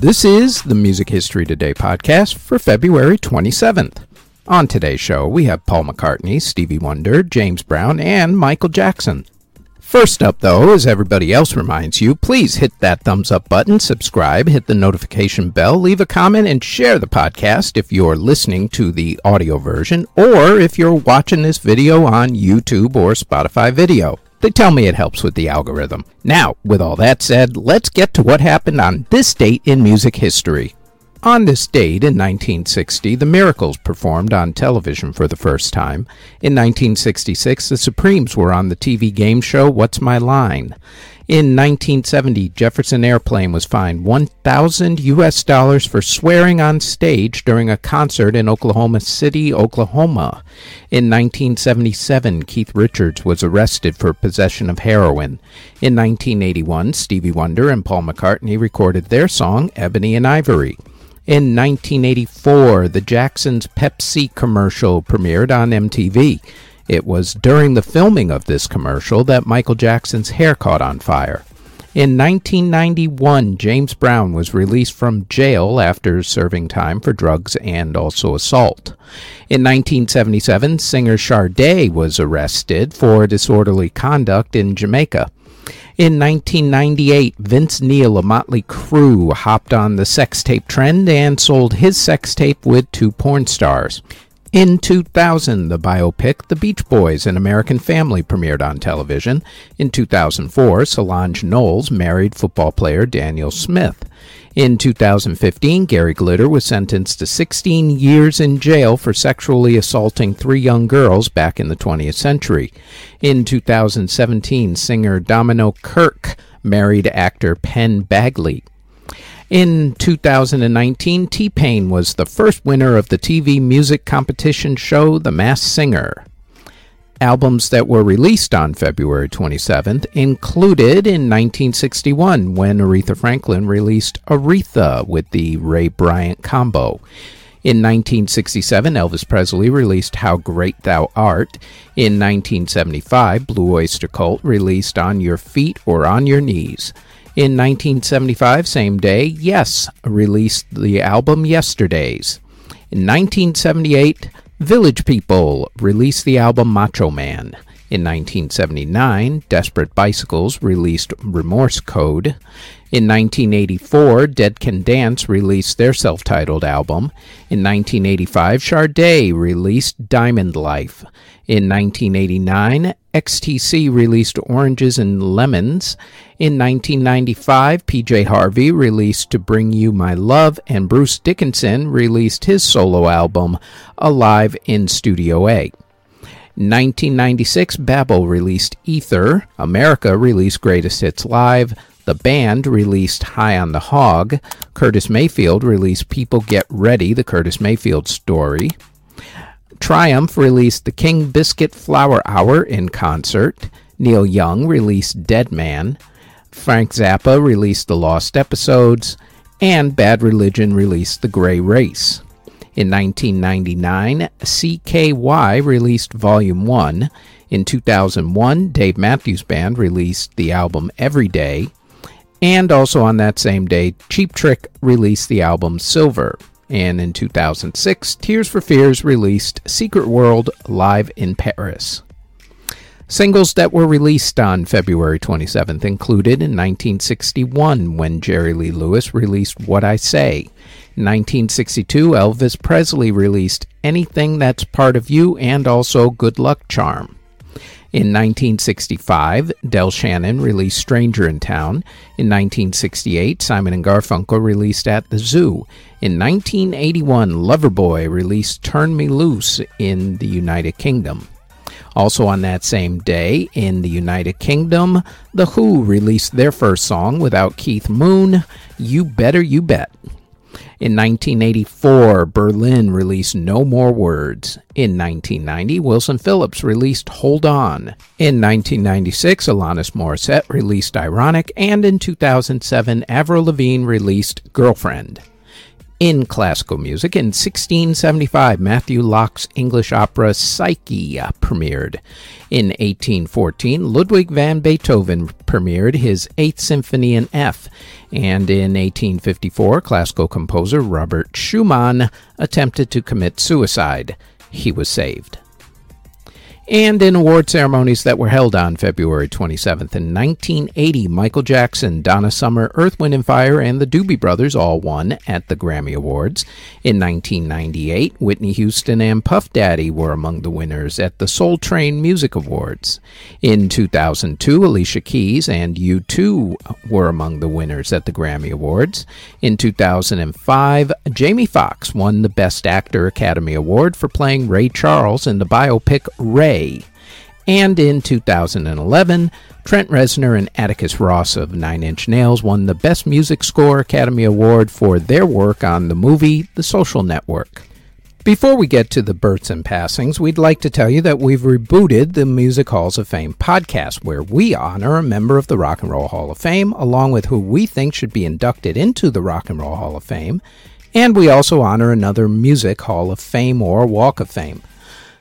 This is the Music History Today podcast for February 27th. On today's show, we have Paul McCartney, Stevie Wonder, James Brown, and Michael Jackson. First up, though, as everybody else reminds you, please hit that thumbs up button, subscribe, hit the notification bell, leave a comment, and share the podcast if you're listening to the audio version or if you're watching this video on YouTube or Spotify video. They tell me it helps with the algorithm. Now, with all that said, let's get to what happened on this date in music history. On this date in 1960, The Miracles performed on television for the first time. In 1966, the Supremes were on the TV game show What's My Line. In 1970, Jefferson Airplane was fined 1,000 US dollars for swearing on stage during a concert in Oklahoma City, Oklahoma. In 1977, Keith Richards was arrested for possession of heroin. In 1981, Stevie Wonder and Paul McCartney recorded their song Ebony and Ivory. In 1984, the Jacksons Pepsi commercial premiered on MTV. It was during the filming of this commercial that Michael Jackson's hair caught on fire. In 1991, James Brown was released from jail after serving time for drugs and also assault. In 1977, singer Sade was arrested for disorderly conduct in Jamaica. In 1998, Vince Neil of Motley Crue hopped on the sex tape trend and sold his sex tape with two porn stars. In 2000, the biopic The Beach Boys An American Family premiered on television. In 2004, Solange Knowles married football player Daniel Smith. In 2015, Gary Glitter was sentenced to 16 years in jail for sexually assaulting three young girls back in the 20th century. In 2017, singer Domino Kirke married actor Penn Badgley. In 2019, T Pain was the first winner of the TV music competition show The Masked Singer. Albums that were released on February 27th included in 1961 when Aretha Franklin released Aretha with the Ray Bryant combo. In 1967, Elvis Presley released How Great Thou Art. In 1975, Blue Oyster Cult released On Your Feet or On Your Knees. In 1975, same day, Yes released the album Yesterdays. In 1978, Village People released the album Macho Man. In 1979, Desperate Bicycles released Remorse Code. In 1984, Dead Can Dance released their self titled album. In 1985, Sade released Diamond Life. In 1989, XTC released Oranges and Lemons. In 1995, PJ Harvey released To Bring You My Love, and Bruce Dickinson released his solo album, Alive in Studio A. 1996, Babel released Ether. America released Greatest Hits Live. The band released High on the Hog. Curtis Mayfield released People Get Ready, the Curtis Mayfield story. Triumph released the King Biscuit Flower Hour in concert. Neil Young released Dead Man. Frank Zappa released The Lost Episodes. And Bad Religion released The Gray Race. In 1999, CKY released Volume 1. In 2001, Dave Matthews Band released the album Every Day. And also on that same day, Cheap Trick released the album Silver. And in 2006, Tears for Fears released Secret World Live in Paris. Singles that were released on February 27th included in 1961 when Jerry Lee Lewis released What I Say. In 1962, Elvis Presley released Anything That's Part of You and also Good Luck Charm. In 1965, Del Shannon released Stranger in Town. In 1968, Simon and Garfunkel released At the Zoo. In 1981, Loverboy released Turn Me Loose in the United Kingdom. Also on that same day, in the United Kingdom, The Who released their first song without Keith Moon, You Better You Bet. In 1984, Berlin released No More Words. In 1990, Wilson Phillips released Hold On. In 1996, Alanis Morissette released Ironic, and in 2007, Avril Lavigne released Girlfriend. In classical music, in 1675, Matthew Locke's English opera Psyche uh, premiered. In 1814, Ludwig van Beethoven premiered his Eighth Symphony in F. And in 1854, classical composer Robert Schumann attempted to commit suicide. He was saved and in award ceremonies that were held on February 27th. In 1980, Michael Jackson, Donna Summer, Earth, Wind and Fire, and the Doobie Brothers all won at the Grammy Awards. In 1998, Whitney Houston and Puff Daddy were among the winners at the Soul Train Music Awards. In 2002, Alicia Keys and U2 were among the winners at the Grammy Awards. In 2005, Jamie Foxx won the Best Actor Academy Award for playing Ray Charles in the biopic Ray and in 2011, Trent Reznor and Atticus Ross of Nine Inch Nails won the Best Music Score Academy Award for their work on the movie The Social Network. Before we get to the births and passings, we'd like to tell you that we've rebooted the Music Halls of Fame podcast, where we honor a member of the Rock and Roll Hall of Fame, along with who we think should be inducted into the Rock and Roll Hall of Fame, and we also honor another Music Hall of Fame or Walk of Fame.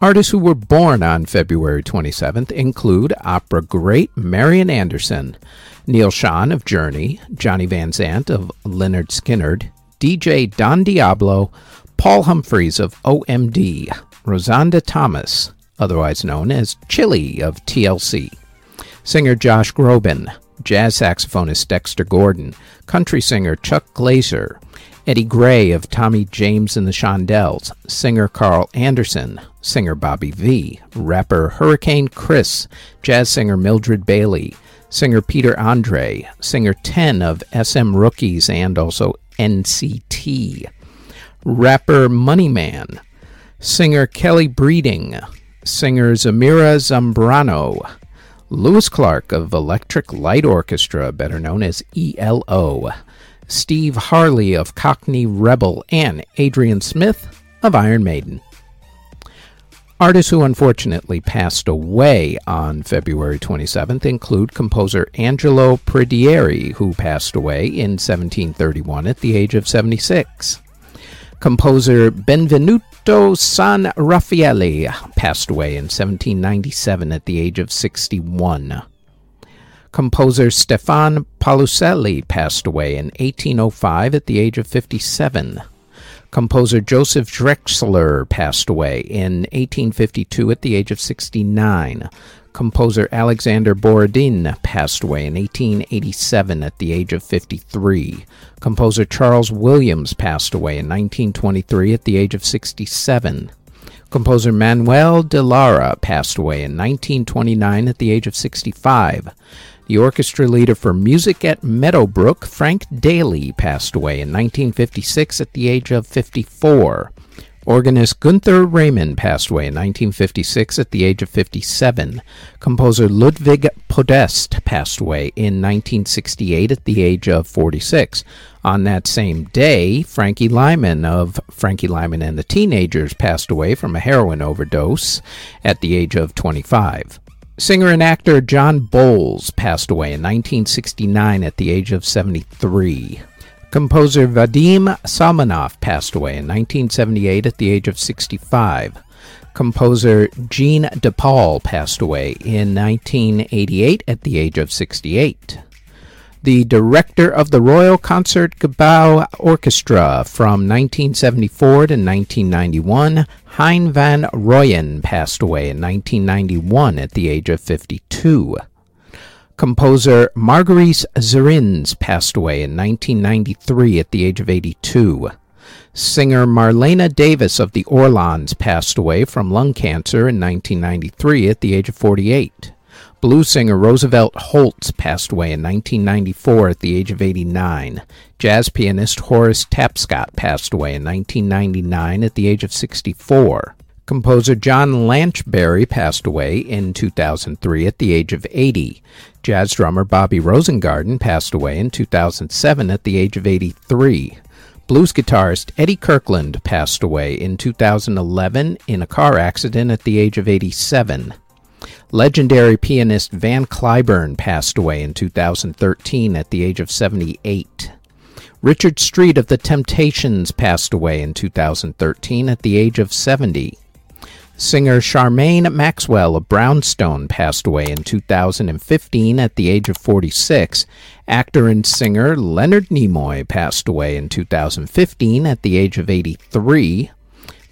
Artists who were born on February 27th include opera great Marian Anderson, Neal Schon of Journey, Johnny Van Zant of Lynyrd Skynyrd, DJ Don Diablo, Paul Humphreys of OMD, Rozonda Thomas, otherwise known as Chili of TLC, singer Josh Groban, jazz saxophonist Dexter Gordon, country singer Chuck Glaser, Eddie Gray of Tommy James and the Shondells, singer Carl Anderson, singer Bobby V, rapper Hurricane Chris, jazz singer Mildred Bailey, singer Peter Andre, singer 10 of SM Rookies and also NCT, rapper Money Man, singer Kelly Breeding, singer Zamira Zambrano, Louis Clark of Electric Light Orchestra, better known as ELO, Steve Harley of Cockney Rebel, and Adrian Smith of Iron Maiden. Artists who unfortunately passed away on February 27th include composer Angelo Predieri, who passed away in 1731 at the age of 76. Composer Benvenuto San Raffaele passed away in 1797 at the age of 61. Composer Stefan Paluselli passed away in 1805 at the age of 57. Composer Joseph Drechsler passed away in 1852 at the age of 69. Composer Alexander Borodin passed away in 1887 at the age of 53. Composer Charles Williams passed away in 1923 at the age of 67. Composer Manuel de Lara passed away in 1929 at the age of 65. The orchestra leader for music at Meadowbrook, Frank Dailey, passed away in 1956 at the age of 54. Organist Gunther Raymond passed away in 1956 at the age of 57. Composer Ludwig Podest passed away in 1968 at the age of 46. On that same day, Frankie Lymon of Frankie Lymon and the Teenagers passed away from a heroin overdose at the age of 25. Singer and actor John Boles passed away in 1969 at the age of 73. Composer Vadim Salmanov passed away in 1978 at the age of 65. Composer Gene de Paul passed away in 1988 at the age of 68 the director of the Royal Concertgebouw Orchestra from 1974 to 1991, Hein van Royen, passed away in 1991 at the age of 52. Composer Marguerite Zerins passed away in 1993 at the age of 82. Singer Marlena Davis of the Orlons passed away from lung cancer in 1993 at the age of 48. Blues singer Roosevelt Holts passed away in 1994 at the age of 89. Jazz pianist Horace Tapscott passed away in 1999 at the age of 64. Composer John Lanchbery passed away in 2003 at the age of 80. Jazz drummer Bobby Rosengarden passed away in 2007 at the age of 83. Blues guitarist Eddie Kirkland passed away in 2011 in a car accident at the age of 87. Legendary pianist Van Cliburn passed away in 2013 at the age of 78. Richard Street of The Temptations passed away in 2013 at the age of 70. Singer Charmaine Maxwell of Brownstone passed away in 2015 at the age of 46. Actor and singer Leonard Nimoy passed away in 2015 at the age of 83.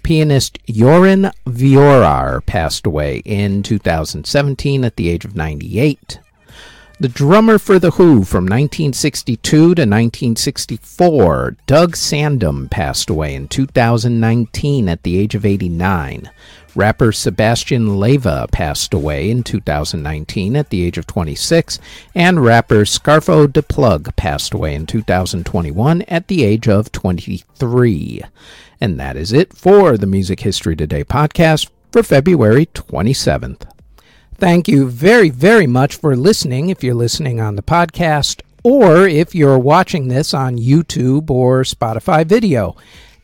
Pianist Joran Viorar passed away in 2017 at the age of 98. The drummer for The Who from 1962 to 1964, Doug Sandom, passed away in 2019 at the age of 89. Rapper Sebastian Leyva passed away in 2019 at the age of 26, and rapper Scarfo de Plug passed away in 2021 at the age of 23. And that is it for the Music History Today podcast for February 27th. Thank you very, very much for listening if you're listening on the podcast or if you're watching this on YouTube or Spotify video.